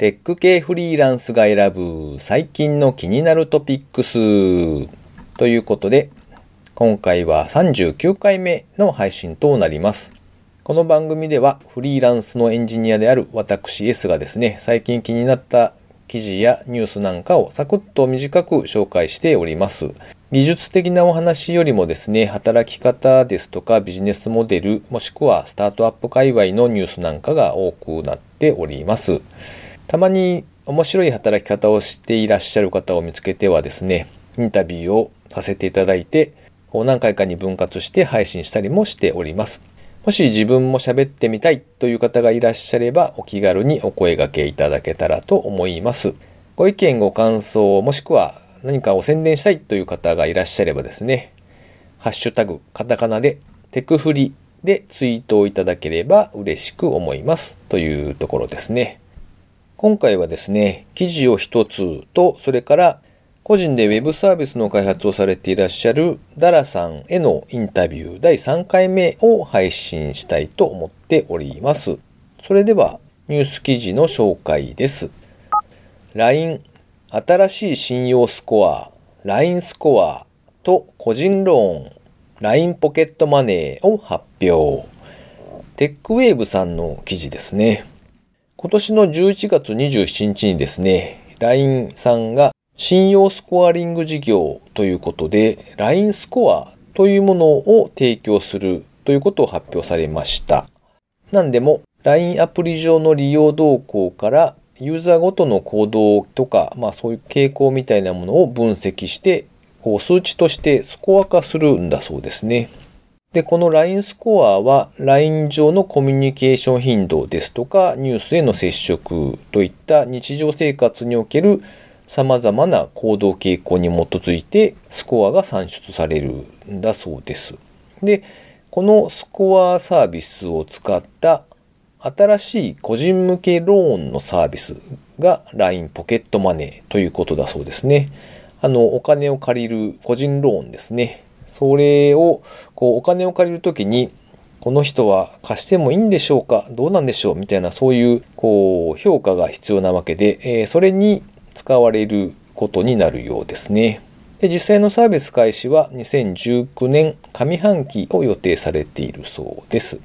テック系フリーランスが選ぶ最近の気になるトピックスということで、今回は39回目の配信となります。この番組ではフリーランスのエンジニアである私 S がですね、最近気になった記事やニュースなんかをサクッと短く紹介しております。技術的なお話よりもですね、働き方ですとかビジネスモデル、もしくはスタートアップ界隈のニュースなんかが多くなっております。たまに面白い働き方をしていらっしゃる方を見つけてはですね、インタビューをさせていただいて、何回かに分割して配信したりもしております。もし自分も喋ってみたいという方がいらっしゃればお気軽にお声掛けいただけたらと思います。ご意見ご感想もしくは何かを宣伝したいという方がいらっしゃればですね、ハッシュタグカタカナでテクフリでツイートをいただければ嬉しく思いますというところですね。今回はですね、記事を一つと、それから個人で Web サービスの開発をされていらっしゃるダラさんへのインタビュー第3回目を配信したいと思っております。それではニュース記事の紹介です。LINE 新しい信用スコア LINE スコアと個人ローン LINE ポケットマネーを発表。テックウェーブさんの記事ですね。今年の11月27日にですね、LINE さんが信用スコアリング事業ということで、LINE スコアというものを提供するということを発表されました。なんでも、LINE アプリ上の利用動向からユーザーごとの行動とか、まあそういう傾向みたいなものを分析して、こう数値としてスコア化するんだそうですね。で、この LINE スコアは LINE 上のコミュニケーション頻度ですとかニュースへの接触といった日常生活における様々な行動傾向に基づいてスコアが算出されるんだそうです。で、このスコアサービスを使った新しい個人向けローンのサービスが LINE ポケットマネーということだそうですね。あの、お金を借りる個人ローンですね。それを、こう、お金を借りるときに、この人は貸してもいいんでしょうか？どうなんでしょう？みたいな、そういう、こう、評価が必要なわけで、えー、それに使われることになるようですね。で、実際のサービス開始は2019年上半期を予定されているそうです。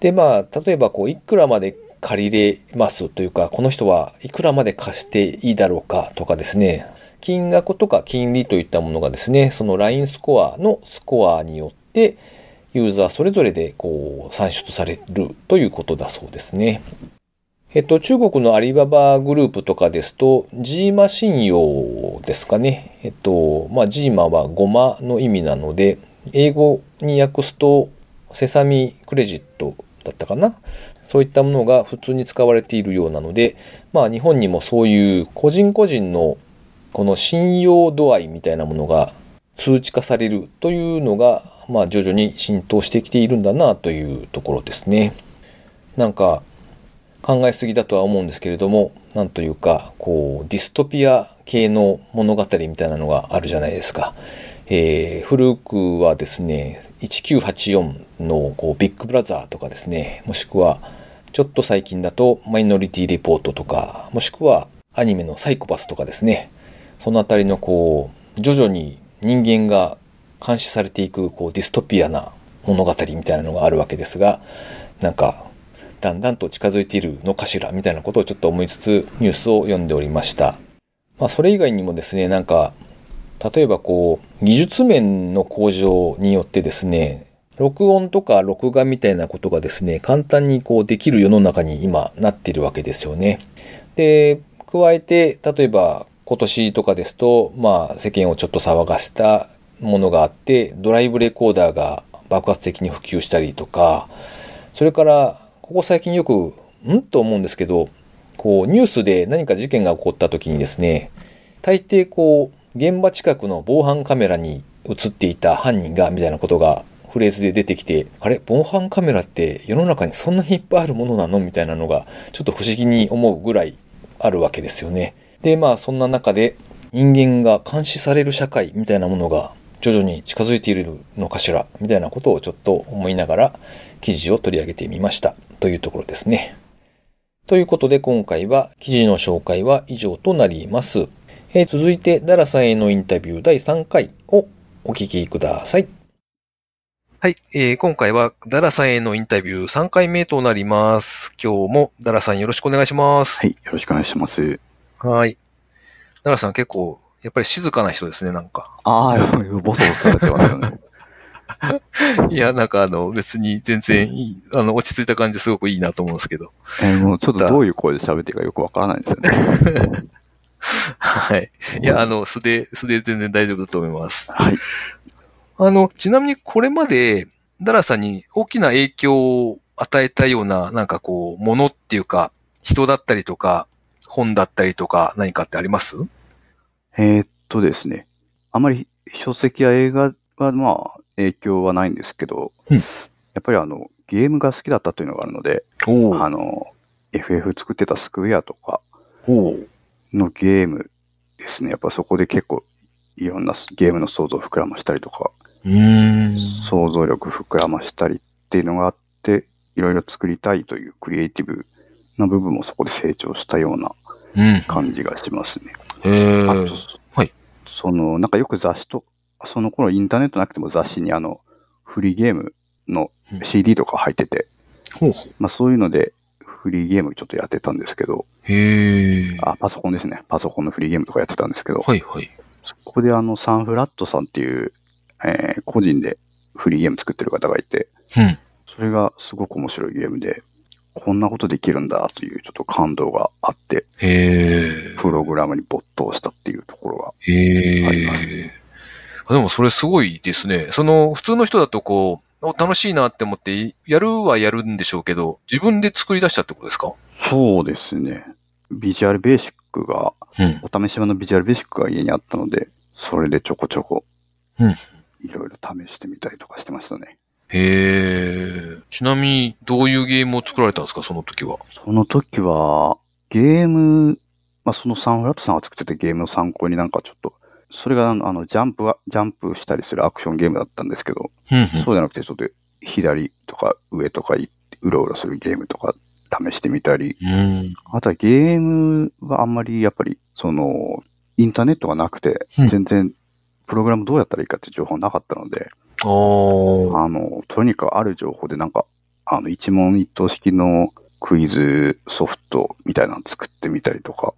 で、まあ、例えば、こう、いくらまで借りれますというか、この人はいくらまで貸していいだろうかとかですね、金額とか金利といったものがですね、その LINE スコアのスコアによって、ユーザーそれぞれでこう算出されるということだそうですね。えっと、中国のアリババグループとかですと、ジーマ信用ですかね。えっと、まあ、ジーマはゴマの意味なので、英語に訳すと、セサミクレジットだったかな。そういったものが普通に使われているようなので、まあ日本にもそういう個人個人のこの信用度合いみたいなものが通知化されるというのが、まあ徐々に浸透してきているんだなというところですね。なんか考えすぎだとは思うんですけれども、なんというか、こう、ディストピア系の物語みたいなのがあるじゃないですか。えー、古くはですね、1984のこうビッグブラザーとかですね、もしくは、ちょっと最近だとマイノリティレポートとか、もしくはアニメのサイコパスとかですね、そのあたりのこう、徐々に人間が監視されていくこうディストピアな物語みたいなのがあるわけですが、なんか、だんだんと近づいているのかしらみたいなことをちょっと思いつつニュースを読んでおりました。まあそれ以外にもですね、なんか、例えばこう、技術面の向上によってですね、録音とか録画みたいなことがですね、簡単にこうできる世の中に今なっているわけですよね。で、加えて、例えば今年とかですと、まあ世間をちょっと騒がせたものがあって、ドライブレコーダーが爆発的に普及したりとか、それからここ最近よく、ん？と思うんですけど、こうニュースで何か事件が起こった時にですね、大抵こう現場近くの防犯カメラに映っていた犯人がみたいなことがフレーズで出てきて、あれ？防犯カメラって世の中にそんなにいっぱいあるものなの？みたいなのがちょっと不思議に思うぐらいあるわけですよね。で、まあそんな中で人間が監視される社会みたいなものが徐々に近づいているのかしらみたいなことをちょっと思いながら記事を取り上げてみましたというところですね。ということで今回は記事の紹介は以上となります。えー続いて、ダラさんへのインタビュー第3回をお聞きください。はい、えー今回はダラさんへのインタビュー3回目となります。今日もダラさんよろしくお願いします。はい、よろしくお願いします。はい。ダラさん結構、やっぱり静かな人ですね、なんか。ああ、ボソボソされてますよね。いや、なんかあの、別に全然いい、あの、落ち着いた感じですごくいいなと思うんですけど。えーもうちょっとどういう声で喋っていいかよくわからないんですよね。はい。いや、あの、素で、素で全然大丈夫だと思います。はい。あの、ちなみにこれまで、ダラさんに大きな影響を与えたような、なんかこう、ものっていうか、人だったりとか、本だったりとか、何かってあります？えーっとですね。あまり書籍や映画はまあ影響はないんですけど、うんやっぱりあの、ゲームが好きだったというのがあるので、おあの、FF 作ってたスクエアとかおのゲームですね。やっぱそこで結構いろんなゲームの想像を膨らましたりとか。想像力膨らましたりっていうのがあって、いろいろ作りたいというクリエイティブな部分もそこで成長したようなうん。感じがしますね。へーあと、はい。その、なんかよく雑誌と、その頃インターネットなくても雑誌にあの、フリーゲームのうん CD とか入ってて、ほうほう。まあそういうので、フリーゲームちょっとやってたんですけど、へーあ、パソコンですね。パソコンのフリーゲームとかやってたんですけど、はいはい。そこであの、サンフラットさんっていう、えー個人でフリーゲーム作ってる方がいて、うん。それがすごく面白いゲームで、こんなことできるんだというちょっと感動があって、プログラムに没頭したっていうところがへありまえ。あでもそれすごいですね。その、普通の人だとこう、お楽しいなって思って、やるはやるんでしょうけど、自分で作り出したってことですか？そうですね。ビジュアルベーシックが、うん。お試し版のビジュアルベーシックが家にあったので、それでちょこちょこ、うんいろいろ試してみたりとかしてましたね。へえ。ちなみに、どういうゲームを作られたんですか、その時は。その時は、ゲーム、まあ、そのサンフラットさんが作ってたゲームの参考になんかちょっと、それがあの、ジャンプは、ジャンプしたりするアクションゲームだったんですけど、うんそうじゃなくてちょっと左とか上とか行ってうろうろするゲームとか試してみたり、うん。あとはゲームはあんまりやっぱり、その、インターネットがなくて、うん全然、プログラムどうやったらいいかって情報なかったので、ああ。あの、とにかくある情報でなんか、あの、一問一答式のクイズソフトみたいなの作ってみたりとか、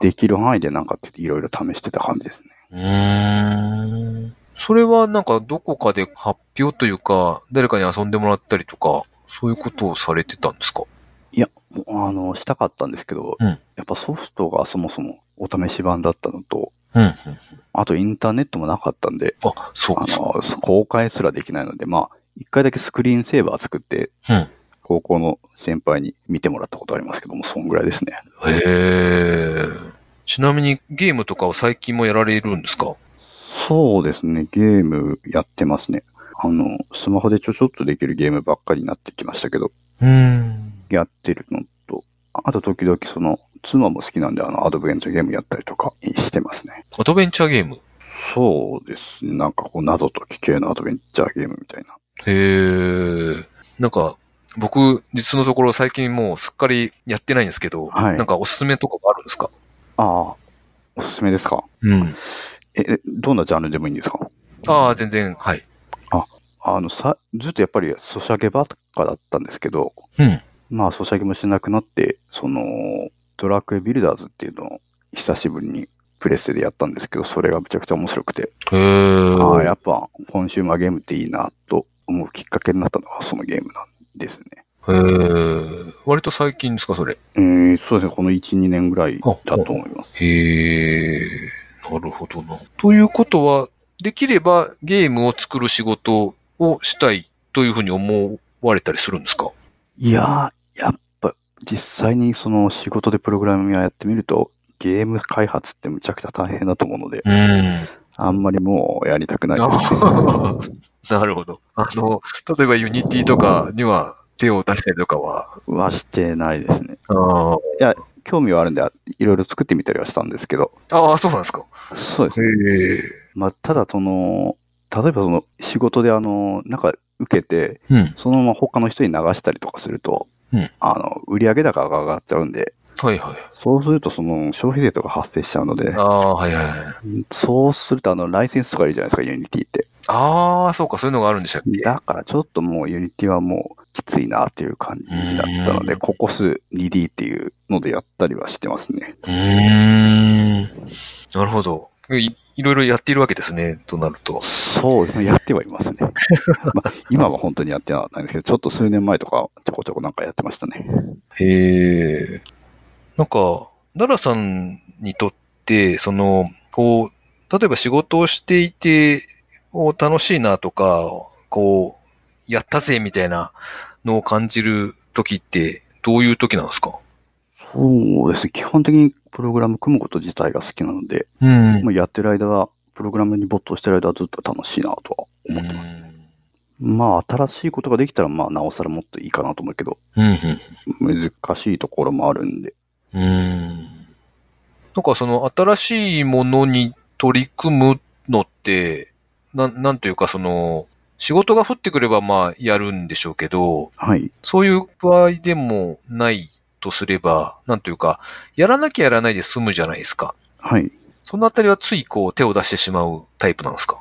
できる範囲でなんかっていろいろ試してた感じですね。うーん。それはなんかどこかで発表というか、誰かに遊んでもらったりとか、そういうことをされてたんですか？いや、あの、したかったんですけど、うんやっぱソフトがそもそもお試し版だったのと、うんうん。あとインターネットもなかったんで、あ、そうあの、公開すらできないので、まあ、一回だけスクリーンセーバー作って、うん高校の先輩に見てもらったことありますけども、そんぐらいですね。へえ。ちなみにゲームとかは最近もやられるんですか？そうですね、ゲームやってますね。あの、スマホでちょちょっとできるゲームばっかりになってきましたけど、うん。やってるのと、あと時々その、妻も好きなんで、あの、アドベンチャーゲームやったりとかしてますね。アドベンチャーゲーム？そうですね、なんかこう、謎解き系のアドベンチャーゲームみたいな。へえ。なんか、僕、実のところ最近もうすっかりやってないんですけど、はいなんかおすすめとかがあるんですか？ああ、おすすめですか？うん。え、えどんなジャンルでもいいんですか？ああ、全然、はい。あの、さ、ずっとやっぱりソシャゲばっかだったんですけど、うん。まあ、ソシャゲもしなくなって、その、ドラクエビルダーズっていうのを久しぶりにプレステでやったんですけど、それがめちゃくちゃ面白くて、へえ。ああ、やっぱコンシューマーゲームっていいなと思うきっかけになったのがそのゲームなんですね。へえ。割と最近ですか、それ？えー、そうですね、この1、2年ぐらいだと思います。へえ。なるほどな。ということは、できればゲームを作る仕事をしたいというふうに思われたりするんですか？いや実際にその仕事でプログラミングやってみると、ゲーム開発ってむちゃくちゃ大変だと思うので、うん。あんまりもうやりたくないですね。なるほど。あの、例えば Unity とかには手を出したりとかは、はしてないですね。あ興味はあるんで、いろいろ作ってみたりはしたんですけど、あ、そうなんですか？そうですね。まあ、ただその、例えばその仕事であの、なんか受けて、うん。そのまま他の人に流したりとかすると、うんあの、売上高が上がっちゃうんで、はいはい。そうするとその消費税とか発生しちゃうのであ、あ、はいはいはい。そうするとあの、ライセンスとかいるじゃないですか、 Unity って。ああ、そうか、そういうのがあるんでしたっけ？だからちょっともう Unity はもうきついなっていう感じだったので、うんココス 2D っていうのでやったりはしてますね。うーん。なるほど。いいろいろやっているわけですね、となると。そうですね、やってはいますね。まあ、今は本当にやってはないんですけど、ちょっと数年前とかちょこちょこなんかやってましたね。へえ。なんか、ダラさんにとって、その、こう、例えば仕事をしていて、お楽しいなとか、こう、やったぜみたいなのを感じる時って、どういう時なんですか？そうですね、基本的にプログラム組むこと自体が好きなので、うん。まあ、やってる間は、プログラムに没頭してる間はずっと楽しいなとは思ってます。まあ、新しいことができたら、まあ、なおさらもっといいかなと思うけど、うん。難しいところもあるんで、うん。うん。なんかその新しいものに取り組むのって、なん、なんというかその、仕事が降ってくればまあやるんでしょうけど、はい。そういう場合でもないとすれば、なんというか、やらなきゃやらないで済むじゃないですか。はい。そのあたりはついこう手を出してしまうタイプなんですか？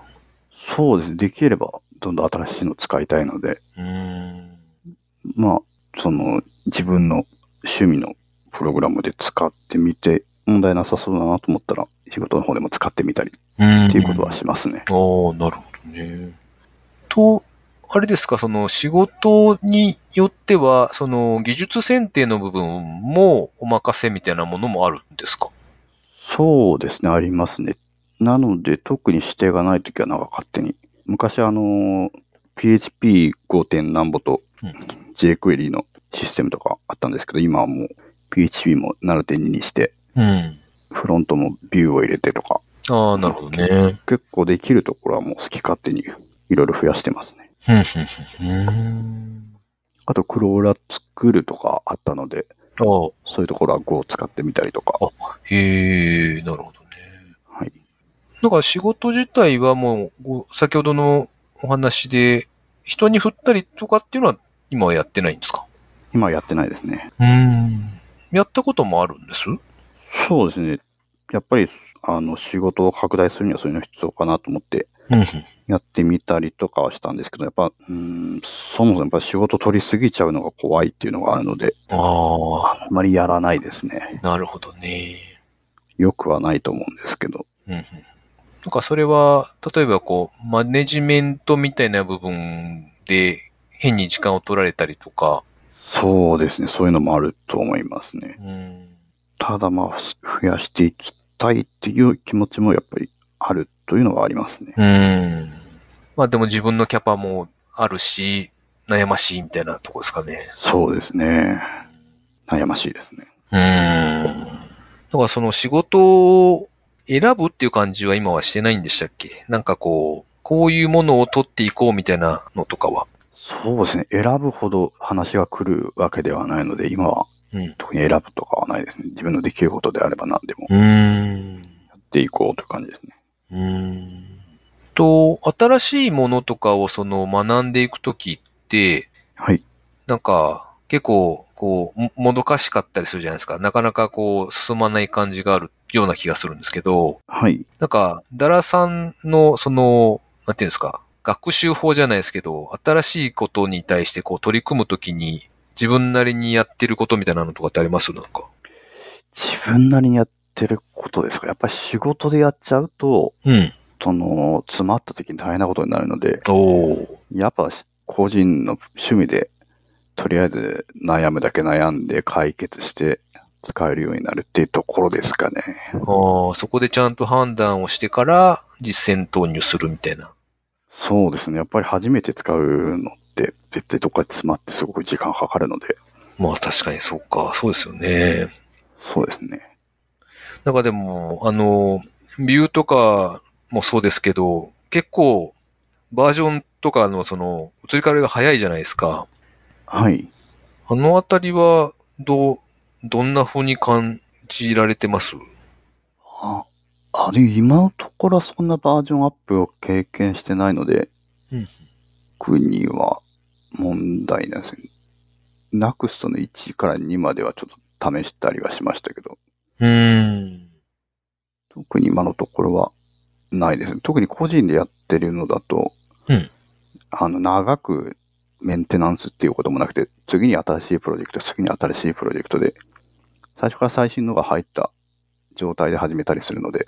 そうですね、できれば、どんどん新しいの使いたいので、うーん。まあ、その、自分の趣味のプログラムで使ってみて、問題なさそうだなと思ったら、仕事の方でも使ってみたりうんっていうことはしますね。ああ、なるほどね。と、あれですか、その仕事によっては、その技術選定の部分もお任せみたいなものもあるんですか？そうですね、ありますね。なので、特に指定がないときは、なんか勝手に。昔、あの、PHP5. 点なんぼとうん jQuery のシステムとかあったんですけど、今はもう PHP も7.2にして、うん。フロントもビューを入れてとか、ああ、なるほどね。結構できるところはもう好き勝手にいろいろ増やしてますね。あと、クローラ作るとかあったので、ああ、そういうところは Go を使ってみたりとか。へえ、なるほどね。はい。だから仕事自体はもう、ご先ほどのお話で、人に振ったりとかっていうのは今はやってないんですか？今はやってないですね。うん。やったこともあるんです？そうですね。やっぱり、あの、仕事を拡大するにはそういうの必要かなと思って、うん。やってみたりとかはしたんですけど、やっぱ、うーん、そもそもやっぱ仕事取りすぎちゃうのが怖いっていうのがあるので、ああ、あんまりやらないですね。なるほどね。よくはないと思うんですけど。うんうん。なんかそれは、例えばこう、マネジメントみたいな部分で変に時間を取られたりとか、そうですね。そういうのもあると思いますね。うん。ただまあ、増やしていきたいっていう気持ちもやっぱりあるというのはありますね。うん。まあでも自分のキャパもあるし、悩ましいみたいなとこですかね。そうですね。悩ましいですね。うん。だからその仕事を選ぶっていう感じは今はしてないんでしたっけ？なんかこう、こういうものを取っていこうみたいなのとかは。そうですね。選ぶほど話が来るわけではないので、今はうん。特に選ぶとかはないですね。自分のできることであれば何でもうん。やっていこうという感じですね。うーんと、新しいものとかをその学んでいくときって、はい。なんか結構こう、ももどかしかったりするじゃないですか。なかなかこう、進まない感じがあるような気がするんですけど、はい。なんか、ダラさんのその、なんていうんですか、学習法じゃないですけど、新しいことに対してこう取り組むときに、自分なりにやってることみたいなのとかってあります？なんか。自分なりにやってることですか？やっぱり仕事でやっちゃうと、うん。その、詰まった時に大変なことになるので。やっぱ個人の趣味で、とりあえず悩むだけ悩んで解決して使えるようになるっていうところですかね。ああ、そこでちゃんと判断をしてから実践投入するみたいな。そうですね。やっぱり初めて使うのって、絶対どっかで詰まってすごく時間かかるので、まあ確かにそうか。そうですよね。そうですね。なんかでも、あの、ビューとかもそうですけど、結構バージョンとかのその移り変わりが早いじゃないですか。はい。あのあたりは、どう、どんな風に感じられてます？あ、あで今のところはそんなバージョンアップを経験してないので、うん特には問題ないですね。ナクストの1から2まではちょっと試したりはしましたけど、うーん。特に今のところはないですね。特に個人でやってるのだと、うんあの、長くメンテナンスっていうこともなくて、次に新しいプロジェクト、次に新しいプロジェクトで、最初から最新のが入った状態で始めたりするので。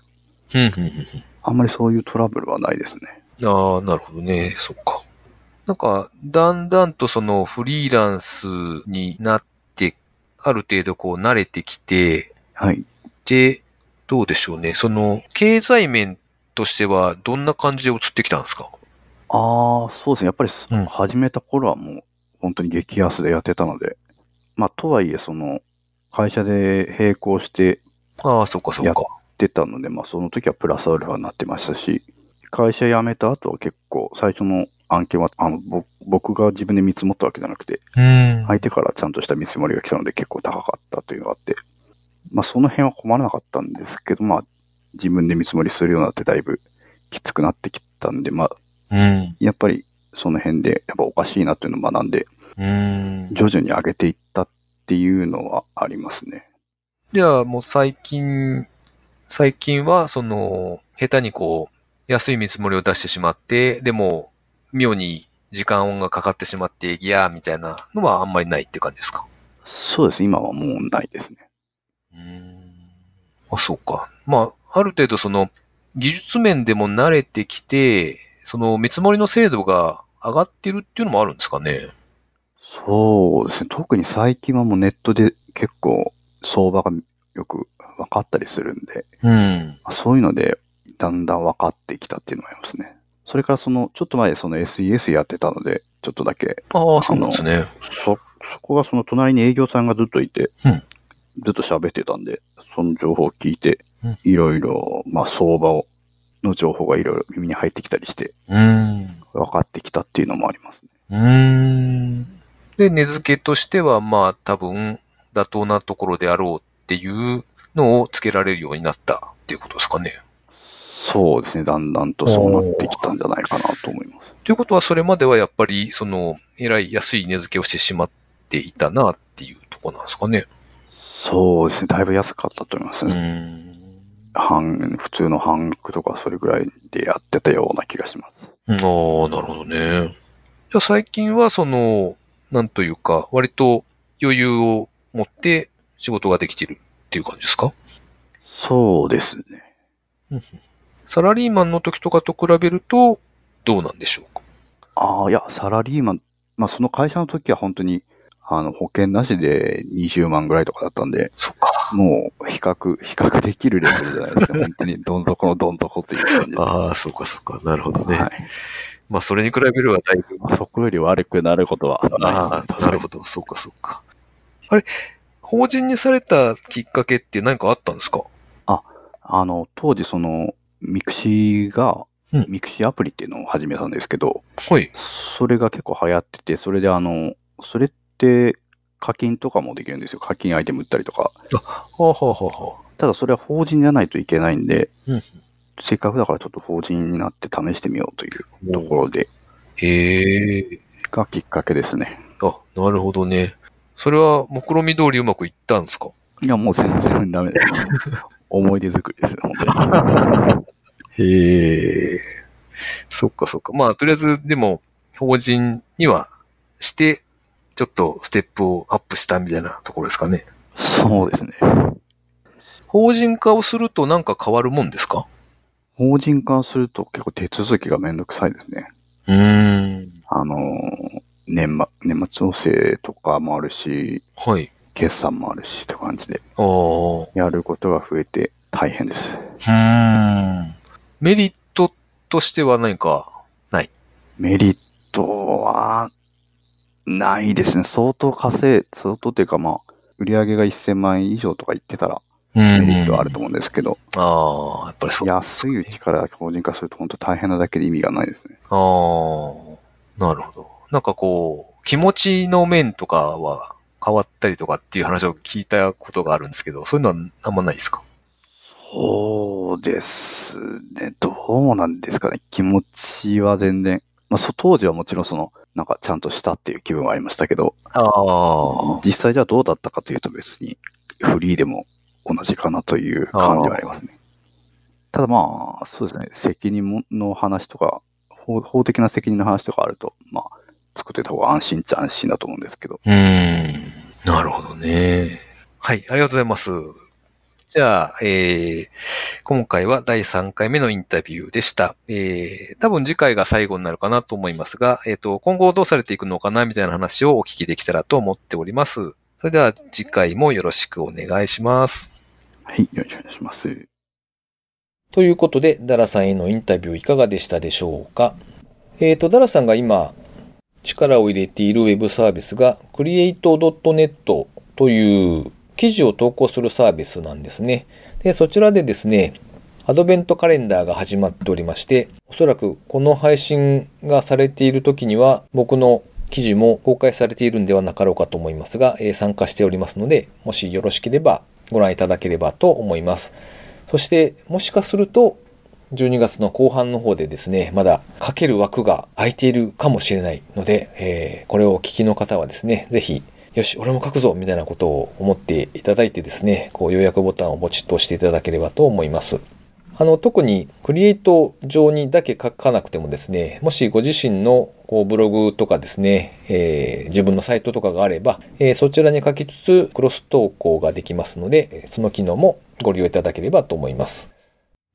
あんまりそういうトラブルはないですね。ああ、なるほどね。そっか。なんか、だんだんとそのフリーランスになって、ある程度こう慣れてきて、はい。で、どうでしょうね。その、経済面としてはどんな感じで移ってきたんですか？ああ、そうですね。やっぱり、うん始めた頃はもう、本当に激安でやってたので、まあ、とはいえ、その、会社で並行してああ、そっかそっやっか。てたので、まあ、その時はプラスアルファになってましたし、会社辞めた後は結構、最初の案件は、あの、ぼ僕が自分で見積もったわけじゃなくて、うん。相手からちゃんとした見積もりが来たので結構高かったというのがあって、まあ、その辺は困らなかったんですけど、まあ、自分で見積もりするようになってだいぶきつくなってきたんで、まあ、うん。やっぱりその辺でやっぱおかしいなっていうのを学んで、うん。徐々に上げていったっていうのはありますね。じゃあもう最近、最近はその、下手にこう、安い見積もりを出してしまって、でも、妙に時間がかかってしまって、いやーみたいなのはあんまりないっていう感じですか？そうです。今はもうないですね。あ、そうか。まあ、ある程度その、技術面でも慣れてきて、その見積もりの精度が上がってるっていうのもあるんですかね。そうですね。特に最近はもうネットで結構相場がよく分かったりするんで、うん。そういうのでだんだん分かってきたっていうのがありますね。それからその、ちょっと前その SES やってたので、ちょっとだけ、ああ、そうなんですね。そ、そこがその隣に営業さんがずっといて、うんずっと喋ってたんで、その情報を聞いてうん、いろいろ、まあ相場を、の情報がいろいろ耳に入ってきたりして、うん。分かってきたっていうのもありますね。うーん。で、値付けとしては、まあ多分、妥当なところであろうっていうのをつけられるようになったっていうことですかね。そうですね。だんだんとそうなってきたんじゃないかなと思います。ということは、それまではやっぱり、その、えらい安い値付けをしてしまっていたなっていうところなんですかね。そうですね。だいぶ安かったと思いますうね。ん。半、普通の半額とかそれぐらいでやってたような気がします。ああ、なるほどね。じゃあ最近は、その、なんというか、割と余裕を持って仕事ができているっていう感じですか？そうですね。サラリーマンの時とかと比べると、どうなんでしょうか？ああ、いや、サラリーマン、まあその会社の時は本当に、あの、保険なしで20万ぐらいとかだったんで、そっか。もう比較、比較できるレベルじゃないですか。本当にどん底のどん底という感じで。ああ、そうかそうか。なるほどね。はい。まあ、それに比べればだいぶ。まあ、そこより悪くなることはああ、なるほど。そうかそうか。あれ、法人にされたきっかけって何かあったんですか？あの、当時その、ミクシーが、うん mixi アプリっていうのを始めたんですけど、はい。それが結構流行ってて、それであの、それって課金とかもできるんですよ。課金アイテム売ったりとか。はあ、はあはあはあ、ただそれは法人じゃないといけないんで、うんせっかくだからちょっと法人になって試してみようというところで、へえ。がきっかけですね。あ、なるほどね。それは、目論見通りうまくいったんですか？いや、もう全然ダメです。思い出作りですよ、本当に。へえ。そっかそっか。まあ、とりあえず、でも、法人にはして、ちょっとステップをアップしたみたいなところですかね。そうですね。法人化をするとなんか変わるもんですか？法人化すると結構手続きがめんどくさいですね。うーん。あのー、年末、年末調整とかもあるし、はい。決算もあるし、という感じで、ああ。やることが増えて大変です。うーん。メリットとしては何かない？メリットは、ないですね。相当稼い、相当っていうかまあ、売り上げが1000万円以上とか言ってたら、メメリットはあると思うんですけど、ああ、やっぱりそう。あ安いうちから法人化すると本当大変なだけで意味がないですね。あ、なるほど。なんかこう、気持ちの面とかは変わったりとかっていう話を聞いたことがあるんですけど、そういうのはあんまないですか？そうですね。どうなんですかね。気持ちは全然。まあ、そ当時はもちろんその、なんかちゃんとしたっていう気分はありましたけど。実際じゃあどうだったかというと別にフリーでも同じかなという感じはありますね。ただまあ、そうですね、責任もの話とか、法法的な責任の話とかあると、まあ、作ってた方が安心っちゃ安心だと思うんですけど。うーん。なるほどね。はい、ありがとうございます。じゃあ、えー、今回は第3回目のインタビューでした。えー、多分次回が最後になるかなと思いますが、えっ、と、今後どうされていくのかなみたいな話をお聞きできたらと思っております。それでは次回もよろしくお願いします。はい、よろしくお願いします。ということで、ダラさんへのインタビューいかがでしたでしょうか？えっ、と、ダラさんが今、力を入れているウェブサービスが create.net という記事を投稿するサービスなんですね。で、そちらでですね、アドベントカレンダーが始まっておりまして、おそらくこの配信がされている時には僕の記事も公開されているんではなかろうかと思いますが、え参加しておりますので、もしよろしければご覧いただければと思います。そして、もしかすると、12月の後半の方でですね、まだ書ける枠が空いているかもしれないので、えーこれをお聞きの方はですね、ぜひ、よし、俺も書くぞみたいなことを思っていただいてですね、こう予約ボタンをポチッと押していただければと思います。あの、特にクリエイト上にだけ書かなくてもですね、もしご自身のこうブログとかですね、えー自分のサイトとかがあれば、えーそちらに書きつつクロス投稿ができますので、その機能もご利用いただければと思います。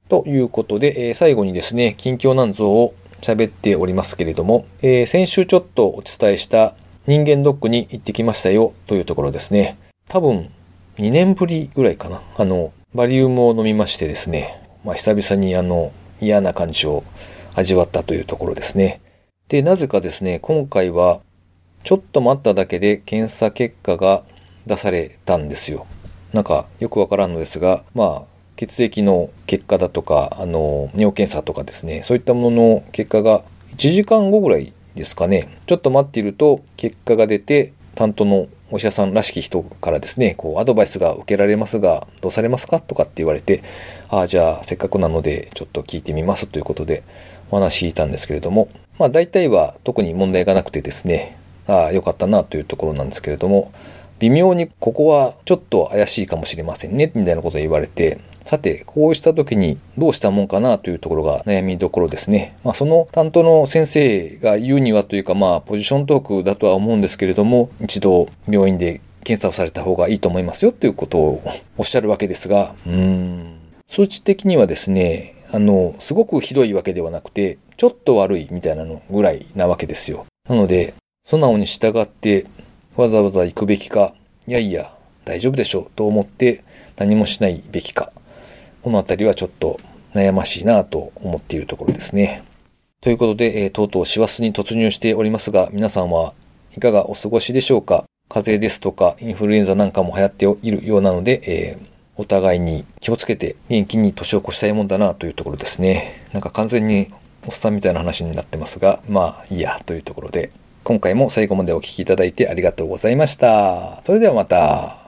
ということで、えー最後にですね、近況なんぞを喋っておりますけれども、えー先週ちょっとお伝えした人間ドックに行ってきましたよというところですね。多分2年ぶりぐらいかな。あの、バリウムを飲みましてですね、まあ久々にあの嫌な感じを味わったというところですね。で、なぜかですね、今回はちょっと待っただけで検査結果が出されたんですよ。なんかよくわからんのですが、まあ血液の結果だとか、あの、尿検査とかですね、そういったものの結果が1時間後ぐらいですかね。ちょっと待っていると結果が出て、担当のお医者さんらしき人からですね、こうアドバイスが受けられますが、どうされますかとかって言われて、ああ、じゃあせっかくなのでちょっと聞いてみますということでお話聞いたんですけれども、まあ大体は特に問題がなくてですね、ああ、よかったなというところなんですけれども、微妙にここはちょっと怪しいかもしれませんね、みたいなことを言われて、さて、こうした時にどうしたもんかなというところが悩みどころですね。まあ、その担当の先生が言うにはというか、まあ、ポジショントークだとは思うんですけれども、一度病院で検査をされた方がいいと思いますよということをおっしゃるわけですが、うーん、数値的にはですね、あの、すごくひどいわけではなくて、ちょっと悪いみたいなのぐらいなわけですよ。なので、素直に従ってわざわざ行くべきか、いやいや、大丈夫でしょうと思って何もしないべきか。このあたりはちょっと悩ましいなと思っているところですね。ということで、えーとうとう師走に突入しておりますが、皆さんはいかがお過ごしでしょうか？風邪ですとかインフルエンザなんかも流行っているようなので、えーお互いに気をつけて元気に年を越したいもんだなというところですね。なんか完全におっさんみたいな話になってますが、まあいいやというところで、今回も最後までお聞きいただいてありがとうございました。それではまた。